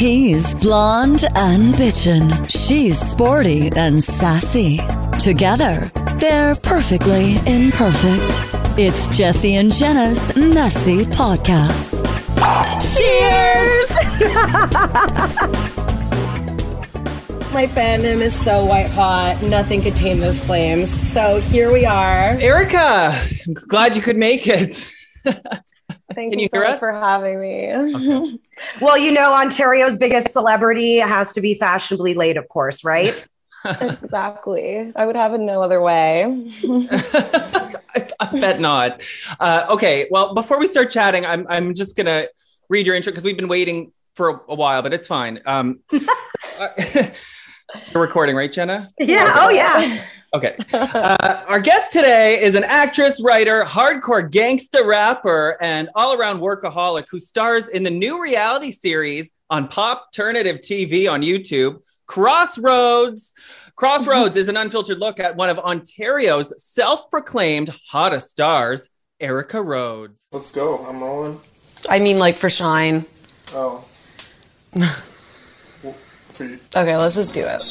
He's blonde and bitchin'. She's sporty and sassy. Together, they're perfectly imperfect. It's Jesse and Jenna's messy podcast. Cheers! My fandom is so white hot. Nothing could tame those flames. So here we are. Erica, I'm glad you could make it. Thank Can you, you so much us? for having me. Okay. Well, you know, Ontario's biggest celebrity has to be fashionably late, of course, right? exactly. I would have it no other way. I, I bet not. Uh, okay, well, before we start chatting, I'm I'm just gonna read your intro because we've been waiting for a, a while, but it's fine. Um, you're recording, right, Jenna? Yeah. Oh, yeah. Okay. Uh, our guest today is an actress, writer, hardcore gangsta rapper, and all-around workaholic who stars in the new reality series on Pop Alternative TV on YouTube, Crossroads. Crossroads is an unfiltered look at one of Ontario's self-proclaimed hottest stars, Erica Rhodes. Let's go. I'm rolling. I mean, like for Shine. Oh. Well, for you. Okay, let's just do it.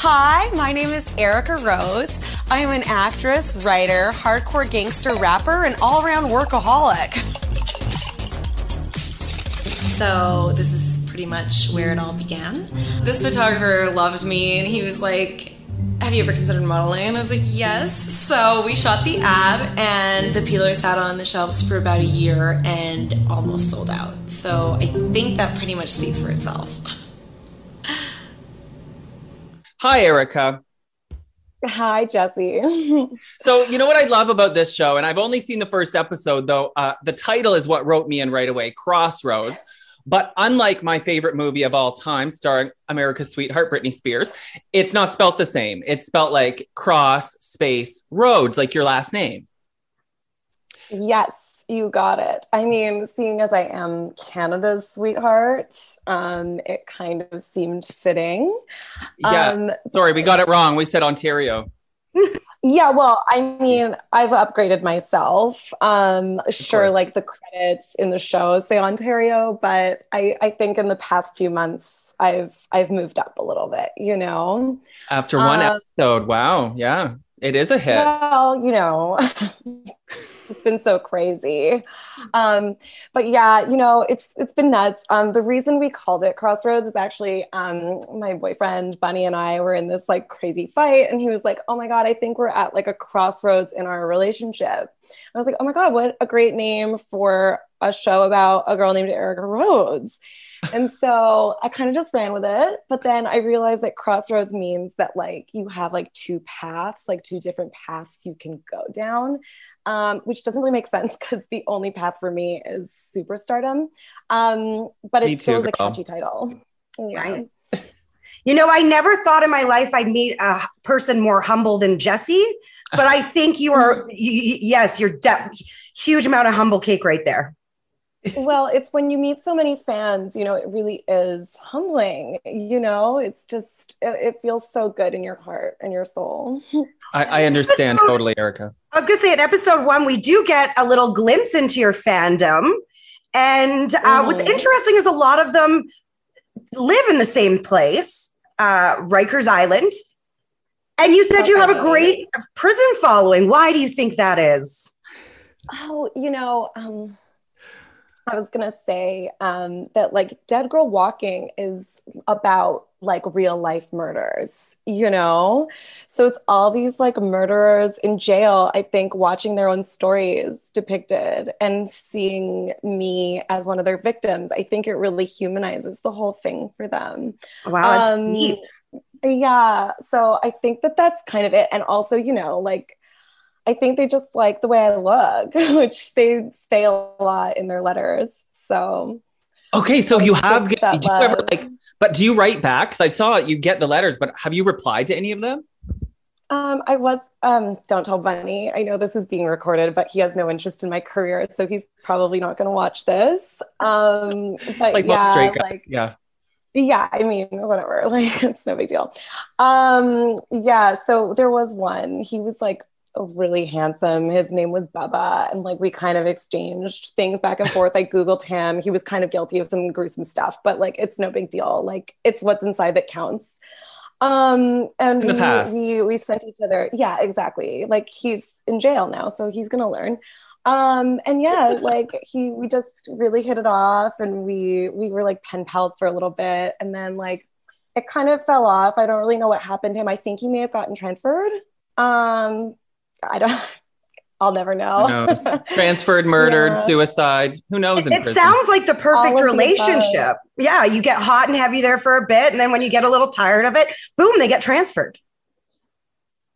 Hi, my name is Erica Rhodes. I am an actress, writer, hardcore gangster rapper, and all around workaholic. So, this is pretty much where it all began. This photographer loved me, and he was like, have you ever considered modeling? And I was like, yes. So we shot the ad, and the peeler sat on the shelves for about a year and almost sold out. So I think that pretty much speaks for itself. Hi, Erica. Hi, Jesse. So, you know what I love about this show, and I've only seen the first episode, though. Uh, the title is what wrote me in right away Crossroads. But unlike my favorite movie of all time, starring America's sweetheart, Britney Spears, it's not spelt the same. It's spelt like cross space roads, like your last name. yes, you got it. I mean, seeing as I am Canada's sweetheart, um, it kind of seemed fitting. Yeah. Um, Sorry, we got it wrong. We said Ontario. Yeah, well, I mean, I've upgraded myself. Um, sure, like the credits in the show say Ontario, but I, I think in the past few months I've I've moved up a little bit, you know. After one Um, episode. Wow. Yeah. It is a hit. Well, you know, it's just been so crazy. Um, but yeah, you know, it's it's been nuts. Um, the reason we called it Crossroads is actually um, my boyfriend Bunny and I were in this like crazy fight, and he was like, "Oh my god, I think we're at like a crossroads in our relationship." I was like, "Oh my god, what a great name for a show about a girl named Erica Rhodes." and so I kind of just ran with it. But then I realized that crossroads means that like you have like two paths, like two different paths you can go down, um, which doesn't really make sense because the only path for me is superstardom. Um, but Me it still is a catchy title. Yeah. Right. You know, I never thought in my life I'd meet a person more humble than Jesse, but I think you are, yes, you're de- huge amount of humble cake right there. Well, it's when you meet so many fans, you know, it really is humbling. You know, it's just, it, it feels so good in your heart and your soul. I, I understand totally, Erica. I was going to say in episode one, we do get a little glimpse into your fandom. And uh, what's Mhm. interesting is a lot of them live in the same place, uh, Rikers Island. And you said you have a Definitely. great prison following. Why do you think that is? Oh, you know, um, I was gonna say um, that like Dead Girl Walking is about like real life murders, you know? So it's all these like murderers in jail, I think, watching their own stories depicted and seeing me as one of their victims. I think it really humanizes the whole thing for them. Wow, Um, deep. Yeah. So I think that that's kind of it. And also, you know, like, I think they just like the way I look, which they say a lot in their letters. So Okay, so you have. Do you ever like? But do you write back? Because I saw you get the letters, but have you replied to any of them? um, I was, um, don't tell Bunny. I know this is being recorded, but he has no interest in my career. So he's probably not going to watch this. Um, but Like yeah, like, yeah. yeah i mean whatever like it's no big deal um yeah so there was one he was like really handsome. His name was Bubba. And like we kind of exchanged things back and forth. I Googled him. He was kind of guilty of some gruesome stuff, but like it's no big deal. Like it's what's inside that counts. Um and we, we we sent each other, yeah, exactly. Like he's in jail now, so he's gonna learn. Um and yeah, like he we just really hit it off and we we were like pen pals for a little bit and then like it kind of fell off. I don't really know what happened to him. I think he may have gotten transferred. Um, I don't. I'll never know. Transferred, murdered, Yeah. suicide. Who knows in It prison? sounds like the perfect of the relationship. Yeah, you get hot and heavy there for a bit, and then when you get a little tired of it, boom, they get transferred.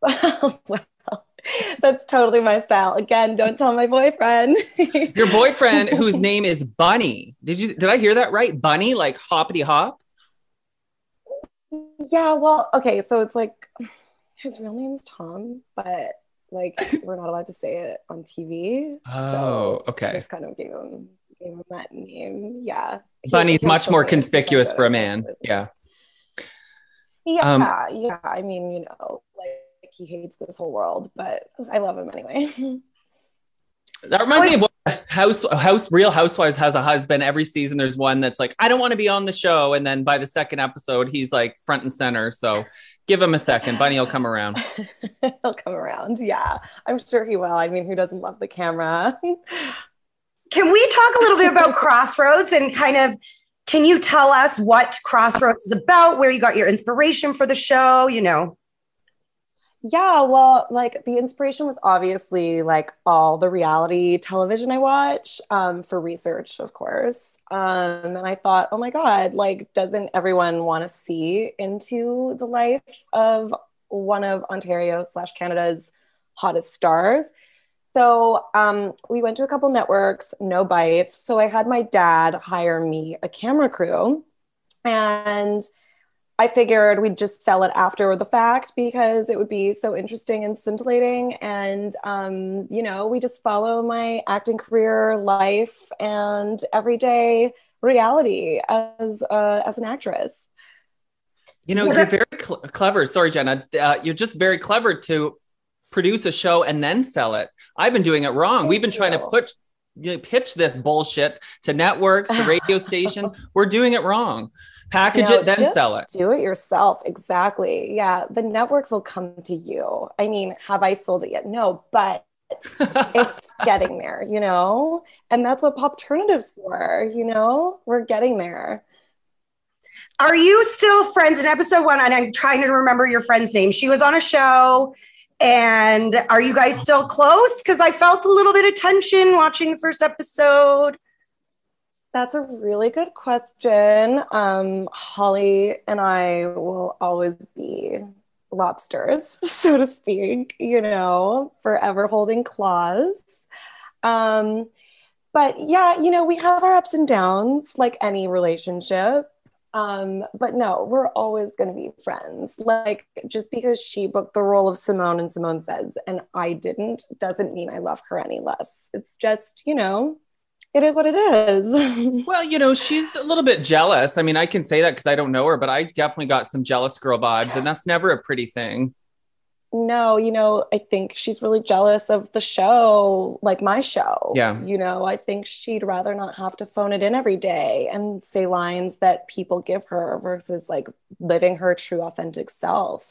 well, that's totally my style. Again, don't tell my boyfriend. Your boyfriend, whose name is Bunny. Did you? Did I hear that right? Bunny, like hoppity hop. yeah. Well, okay. So it's like his real name's Tom, but like we're not allowed to say it on TV. Oh, I okay. just kind of gave him gave him that name. Yeah. Bunny's much more conspicuous for a man. Yeah. Yeah, Um, yeah. I mean, you know, like he hates this whole world, but I love him anyway. That reminds me of what House House Real Housewives has a husband. Every season there's one that's like, I don't want to be on the show. And then by the second episode, he's like front and center. So give him a second. Bunny He'll come around. He'll come around. Yeah, I'm sure he will. I mean, who doesn't love the camera? Can we talk a little bit about Crossroads and kind of can you tell us what Crossroads is about, where you got your inspiration for the show? You know, yeah, well, like the inspiration was obviously like all the reality television I watch um, for research, of course. Um, and I thought, oh my God, like, doesn't everyone want to see into the life of one of Ontario slash Canada's hottest stars? So um, we went to a couple networks, no bites. So I had my dad hire me a camera crew. And I figured we'd just sell it after the fact because it would be so interesting and scintillating. And, um, you know, we just follow my acting career, life, and everyday reality as, uh, as an actress. You know, you're very cl- clever. Sorry, Jenna. Uh, you're just very clever to produce a show and then sell it. I've been doing it wrong. We've been trying to put you know, pitch this bullshit to networks, to radio station. We're doing it wrong. Package No, it, then sell it. Do it yourself. Exactly. Yeah. The networks will come to you. I mean, have I sold it yet? No, but it's getting there, you know? And that's what Pop Alternatives for, you know? We're getting there. are you still friends in episode one? And I'm trying to remember your friend's name. She was on a show. And are you guys still close? Because I felt a little bit of tension watching the first episode. That's a really good question. Um, Holly and I will always be lobsters, so to speak, you know, forever holding claws. Um, but yeah, you know, we have our ups and downs like any relationship. Um, but no, we're always going to be friends. Like, just because she booked the role of Simone and Simone Says and I didn't, doesn't mean I love her any less. It's just, you know, it is what it is. Well, you know, she's a little bit jealous. I mean, I can say that because I don't know her, but I definitely got some jealous girl vibes, and that's never a pretty thing. no, you know, I think she's really jealous of the show, like my show. Yeah. You know, I think she'd rather not have to phone it in every day and say lines that people give her versus like living her true, authentic self,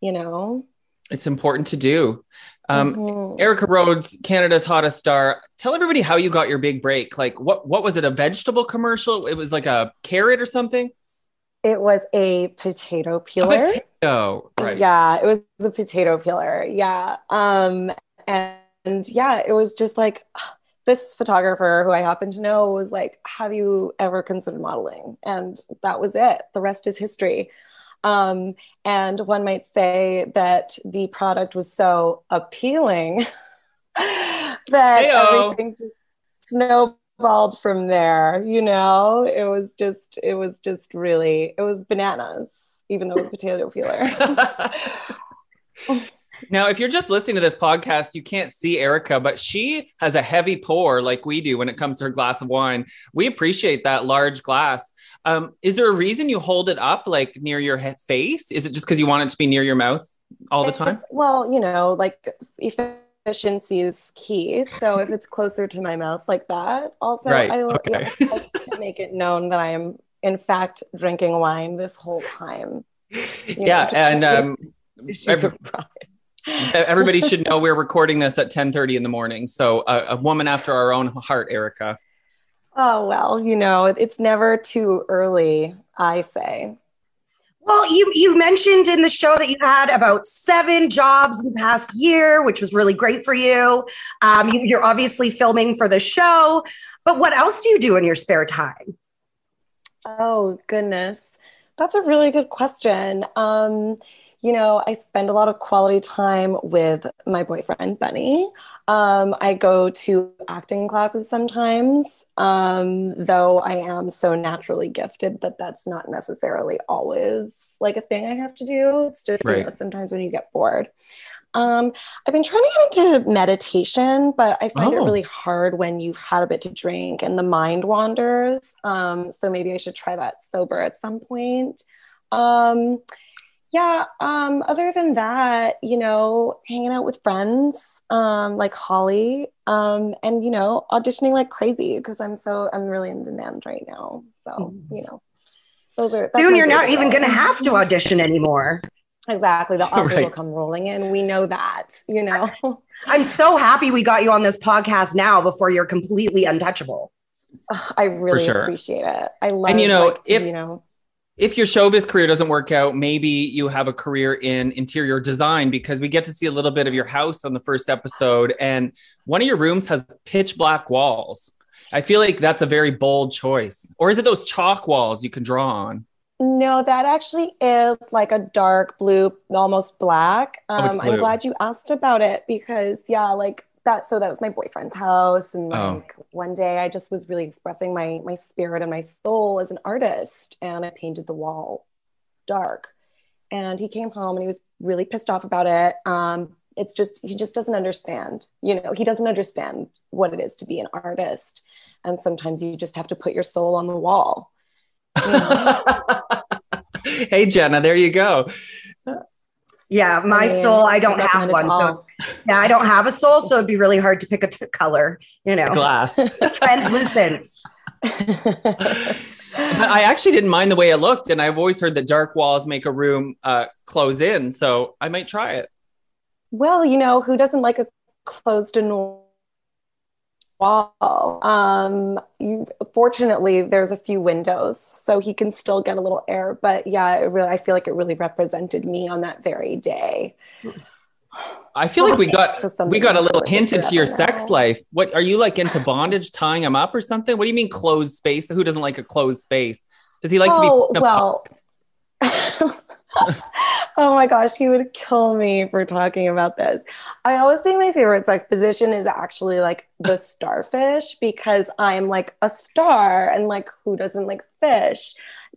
you know? It's important to do. Um, Mhm. Erica Rhodes, Canada's hottest star. Tell everybody how you got your big break. Like, what what was it? A vegetable commercial? It was like a carrot or something. It was a potato A peeler. potato, right? Yeah, it was a potato peeler. Yeah. Um, and, and yeah, it was just like this photographer who I happen to know was like, Have you ever considered modeling? And that was it. The rest is history. Um, and one might say that the product was so appealing that Heyo. everything just snowballed from there. You know, it was just, it was just really, it was bananas, even though it was potato peeler. now, if you're just listening to this podcast, you can't see Erica, but she has a heavy pour like we do when it comes to her glass of wine. We appreciate that large glass. Um, is there a reason you hold it up like near your he- face? Is it just because you want it to be near your mouth? all the time? it's- Well, you know, like efficiency is key. So if it's closer to my mouth like that, also Right, I, okay. yeah, I like to make it known that I am in fact drinking wine this whole time. You Yeah, know, and um, surprised. Everybody should know we're recording this at 10:30 in the morning. So uh, a woman after our own heart, Erica. Oh well, you know, it's never too early, I say. Well, you you mentioned in the show that you had about seven jobs in the past year, which was really great for you. Um, you you're obviously filming for the show, but what else do you do in your spare time? Oh, goodness. That's a really good question. Um, you know, I spend a lot of quality time with my boyfriend, Benny. Um, I go to acting classes sometimes, um, though I am so naturally gifted that that's not necessarily always like a thing I have to do. It's just, you know, sometimes when you get bored. Um, I've been trying to get into meditation, but I find it Oh. really hard when you've had a bit to drink and the mind wanders. Um, so maybe I should try that sober at some point. Um, yeah, um, other than that, you know, hanging out with friends, um, like Holly, um, and you know, auditioning like crazy because I'm so I'm really in demand right now. So, you know, those are Soon you're not even going to have to audition anymore. Exactly. The offers will come rolling in. We know that, you know. I'm so happy we got you on this podcast now before you're completely untouchable. I really sure. appreciate it. I love And you know, like, if- you know If your showbiz career doesn't work out, maybe you have a career in interior design because we get to see a little bit of your house on the first episode, and one of your rooms has pitch black walls. I feel like that's a very bold choice. Or is it those chalk walls you can draw on? No, that actually is like a dark blue, almost black. Oh, Um, blue. I'm glad you asked about it because, yeah, like that. So that was my boyfriend's house, and Oh. like one day I just was really expressing my my spirit and my soul as an artist, and I painted the wall dark. And he came home and he was really pissed off about it. Um, it's just he just doesn't understand. You know, he doesn't understand what it is to be an artist, and sometimes you just have to put your soul on the wall. You know? hey, Jenna, there you go. Yeah, my I mean, soul, I don't have one. So yeah, I don't have a soul, so it'd be really hard to pick a t- color, you know. Glass. Translucent. But I actually didn't mind the way it looked, and I've always heard that dark walls make a room uh, close in, so I might try it. Well, you know, who doesn't like a closed in wall? Um, you, fortunately, there's a few windows, so he can still get a little air. But yeah, it really, I feel like it really represented me on that very day. I feel like we got we got a little hint into your sex now. life. What are you like into bondage, tying him up or something? What do you mean closed space? Who doesn't like a closed space? Does he like to be? oh put in a well. oh my gosh, he would kill me for talking about this. I always say my favorite sex position is actually like the starfish because I'm like a star and like who doesn't like fish?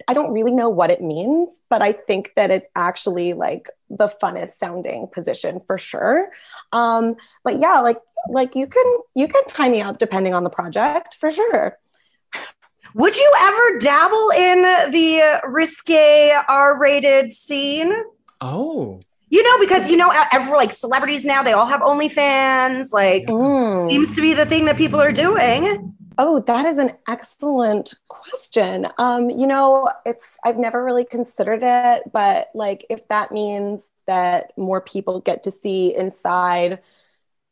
I don't really know what it means, but I think that it's actually like the funnest sounding position for sure. Um, but yeah, like like you can you can tie me up depending on the project for sure. Would you ever dabble in the risque R-rated scene? Oh, You know, because you know, every like celebrities now, they all have OnlyFans. Like, Mm. seems to be the thing that people are doing. Oh, that is an excellent question. Um, you know, it's I've never really considered it, but like if that means that more people get to see inside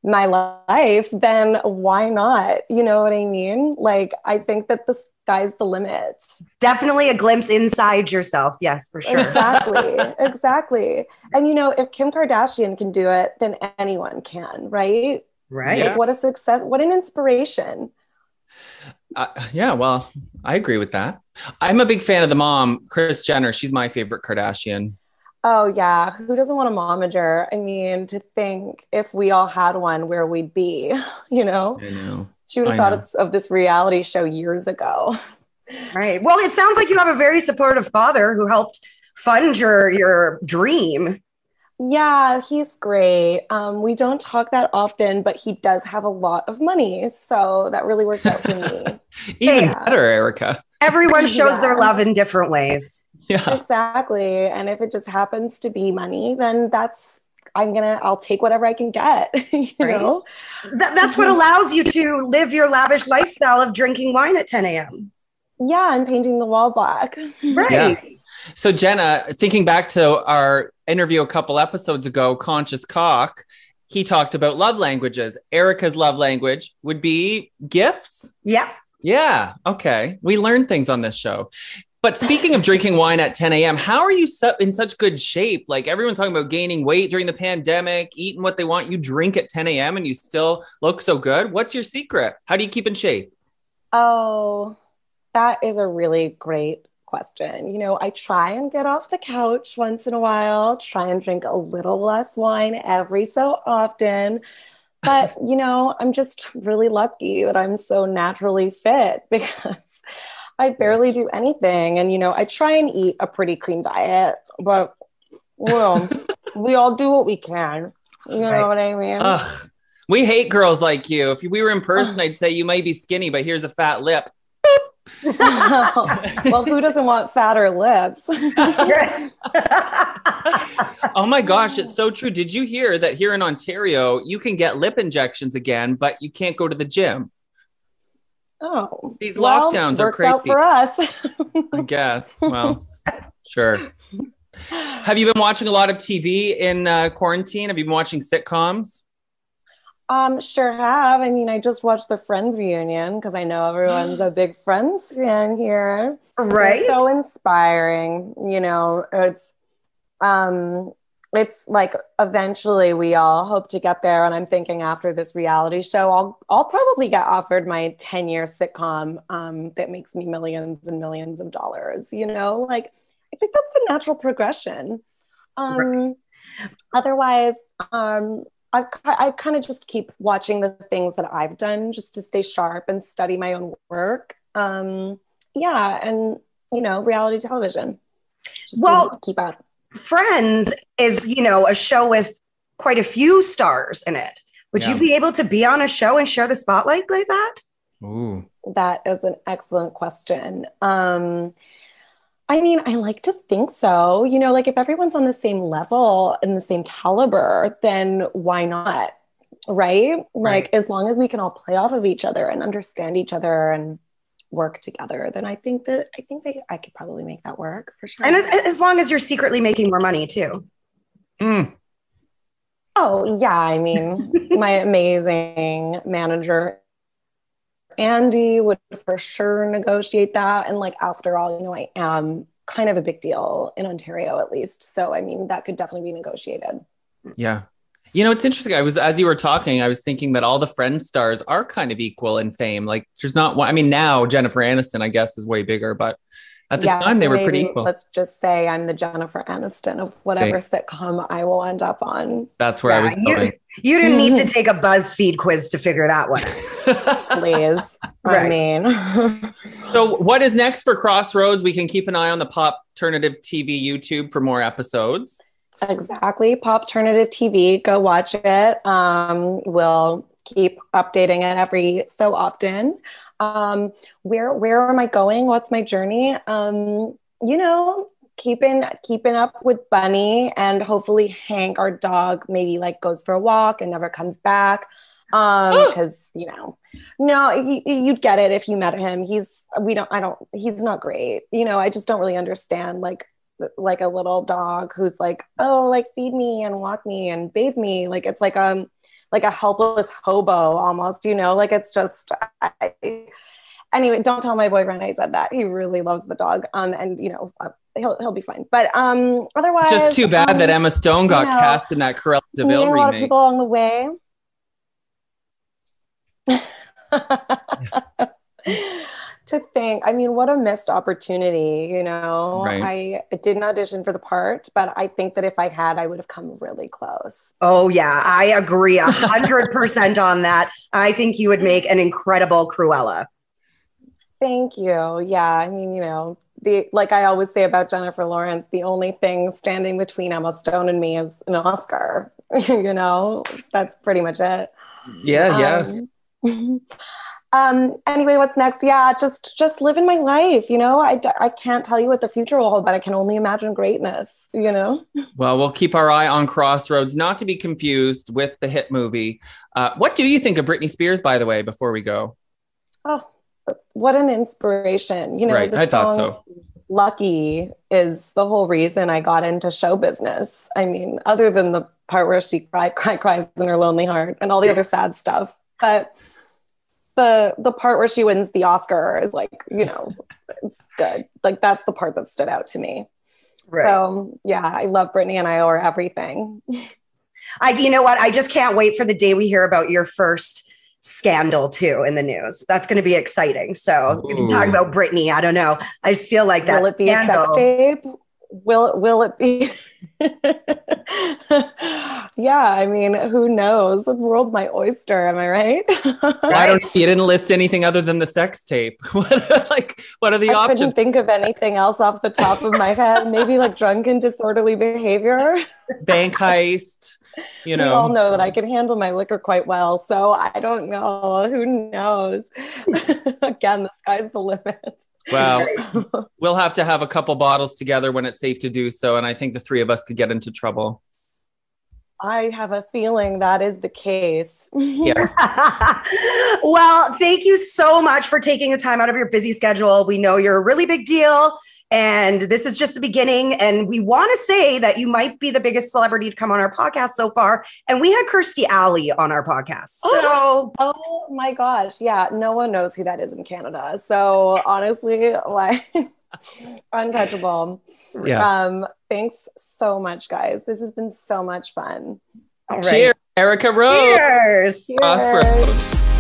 my life, then why not? You know what I mean? Like I think that the sky's the limit. Definitely a glimpse inside yourself. Yes, for sure. Exactly. exactly. And you know, if Kim Kardashian can do it, then anyone can, right? Right. Yeah. Like what a success, what an inspiration. uh, yeah. Well, I agree with that. I'm a big fan of the mom, Kris Jenner. She's my favorite Kardashian. Oh yeah, who doesn't want a momager? I mean, to think if we all had one, where we'd be, you know? I know. She would have I thought it's of this reality show years ago. Right. Well, it sounds like you have a very supportive father who helped fund your your dream. Yeah, he's great. Um, we don't talk that often, but he does have a lot of money, so that really worked out for me. Even Yeah. better, Erica. Everyone shows their love in different ways. Yeah. Exactly. And if it just happens to be money, then that's I'm gonna I'll take whatever I can get. you Right. know? That, that's what allows you to live your lavish lifestyle of drinking wine at 10 a.m. Yeah, I'm painting the wall black. Right. Yeah. So Jenna, thinking back to our interview a couple episodes ago, Conscious Cock, he talked about love languages. Erica's love language would be gifts. Yeah. Yeah. Okay. We learn things on this show. But speaking of drinking wine at 10 a.m., how are you in such good shape? Like everyone's talking about gaining weight during the pandemic, eating what they want. You drink at 10 a.m. and you still look so good. What's your secret? How do you keep in shape? Oh, that is a really great question. You know, I try and get off the couch once in a while, try and drink a little less wine every so often. But, you know, I'm just really lucky that I'm so naturally fit because I barely do anything. And, you know, I try and eat a pretty clean diet, but, well, we all do what we can. You know Right. what I mean? Ugh. We hate girls like you. If we were in person, I'd say you might be skinny, but here's a fat lip. well, who doesn't want fatter lips? Oh my gosh, it's so true. Did you hear that here in Ontario, you can get lip injections again, but you can't go to the gym? oh, These well, lockdowns are crazy. for us. I guess. Well, sure. Have you been watching a lot of TV in uh, quarantine? Have you been watching sitcoms? Um, sure have. I mean, I just watched the Friends reunion because I know everyone's a big Friends fan here. They're right. so inspiring. You know, it's um it's like eventually we all hope to get there and i'm thinking after this reality show i'll i'll probably get offered my 10 year sitcom um that makes me millions and millions of dollars you know like i think that's the natural progression um otherwise um I, I kind of just keep watching the things that I've done just to stay sharp and study my own work. Um, yeah, and you know, reality television. Just to Well- keep up. Friends is, you know, a show with quite a few stars in it. Would Yeah. you be able to be on a show and share the spotlight like that? Ooh. That is an excellent question. Um, I mean, I like to think so. You know, like if everyone's on the same level and the same caliber, then why not? Right? Like as long as we can all play off of each other and understand each other and work together, then I think that I think that I could probably make that work for sure. And as, as long as you're secretly making more money too. Mm. Oh, yeah. I mean, my amazing manager, Andy, would for sure negotiate that. And like, after all, you know, I am kind of a big deal in Ontario, at least. So, I mean, that could definitely be negotiated. Yeah. You know, it's interesting. I was, as you were talking, I was thinking that all the friend stars are kind of equal in fame. Like, there's not one. I mean, now Jennifer Aniston, I guess, is way bigger, but at the Yeah, time they so were pretty equal. Let's just say I'm the Jennifer Aniston of whatever sitcom I will end up on. That's where I was Yeah, going. You didn't need to take a BuzzFeed quiz to figure that one out. Please. I mean, so, what is next for Crossroads? We can keep an eye on the Pop Alternative TV YouTube for more episodes. Exactly. Pop Alternative TV. Go watch it. Um, we'll keep updating it every so often. Um, where where am I going? What's my journey? Um, you know, keeping keeping up with Bunny and hopefully Hank, our dog, maybe like goes for a walk and never comes back. Um, because you know, no, you, you'd get it if you met him. He's we don't. I don't. He's not great. You know, I just don't really understand like like a little dog who's like, oh, like feed me and walk me and bathe me. Like it's like um like a helpless hobo almost, you know, like it's just I, anyway, don't tell my boyfriend I said that. He really loves the dog. Um and you know, uh, he'll he'll be fine. But um otherwise just too bad um, that Emma Stone got you know, cast in that Cruella meeting Deville a lot of people along the way. to think, I mean, what a missed opportunity, you know. Right. I didn't audition for the part, but I think that if I had, I would have come really close. Oh yeah, I agree a hundred percent on that. I think you would make an incredible Cruella. Thank you. Yeah, I mean, you know, the like I always say about Jennifer Lawrence, the only thing standing between Emma Stone and me is an Oscar. you know, that's pretty much it. Yeah, yeah. Um, um anyway what's next yeah just just living my life you know i i can't tell you what the future will hold but i can only imagine greatness you know Well, we'll keep our eye on Crossroads, not to be confused with the hit movie. Uh, what do you think of Britney Spears, by the way, before we go? oh what an inspiration you know Right, the I thought so. lucky is the whole reason i got into show business i mean other than the part where she cried, cry cries in her lonely heart and all the other sad stuff but the the part where she wins the oscar is like you know it's good like that's the part that stood out to me So yeah, I love Britney and I owe her everything. I, you know what? I just can't wait for the day we hear about your first scandal too in the news. That's going to be exciting. So we can talk about Britney. I don't know. I just feel like that Will it be a sex tape? Will will it be? yeah, I mean, who knows? The world's my oyster. Am I right? I don't. You didn't list anything other than the sex tape. Like, what are the I options? couldn't think of anything else off the top of my head. Maybe like drunken disorderly behavior. Bank heist. You know, we all know. that I can handle my liquor quite well. So I don't know. Who knows? Again, the sky's the limit. Well, we'll have to have a couple bottles together when it's safe to do so, and I think the three of us could get into trouble. I have a feeling that is the case. Yeah. well, thank you so much for taking the time out of your busy schedule. We know you're a really big deal. And this is just the beginning. And we want to say that you might be the biggest celebrity to come on our podcast so far. And we had Kirstie Alley on our podcast. So Oh my gosh. Yeah, no one knows who that is in Canada. So honestly, like untouchable. Yeah. Um, thanks so much, guys. This has been so much fun. all right. Cheers, Erica Rhodes. Cheers. Crossroads.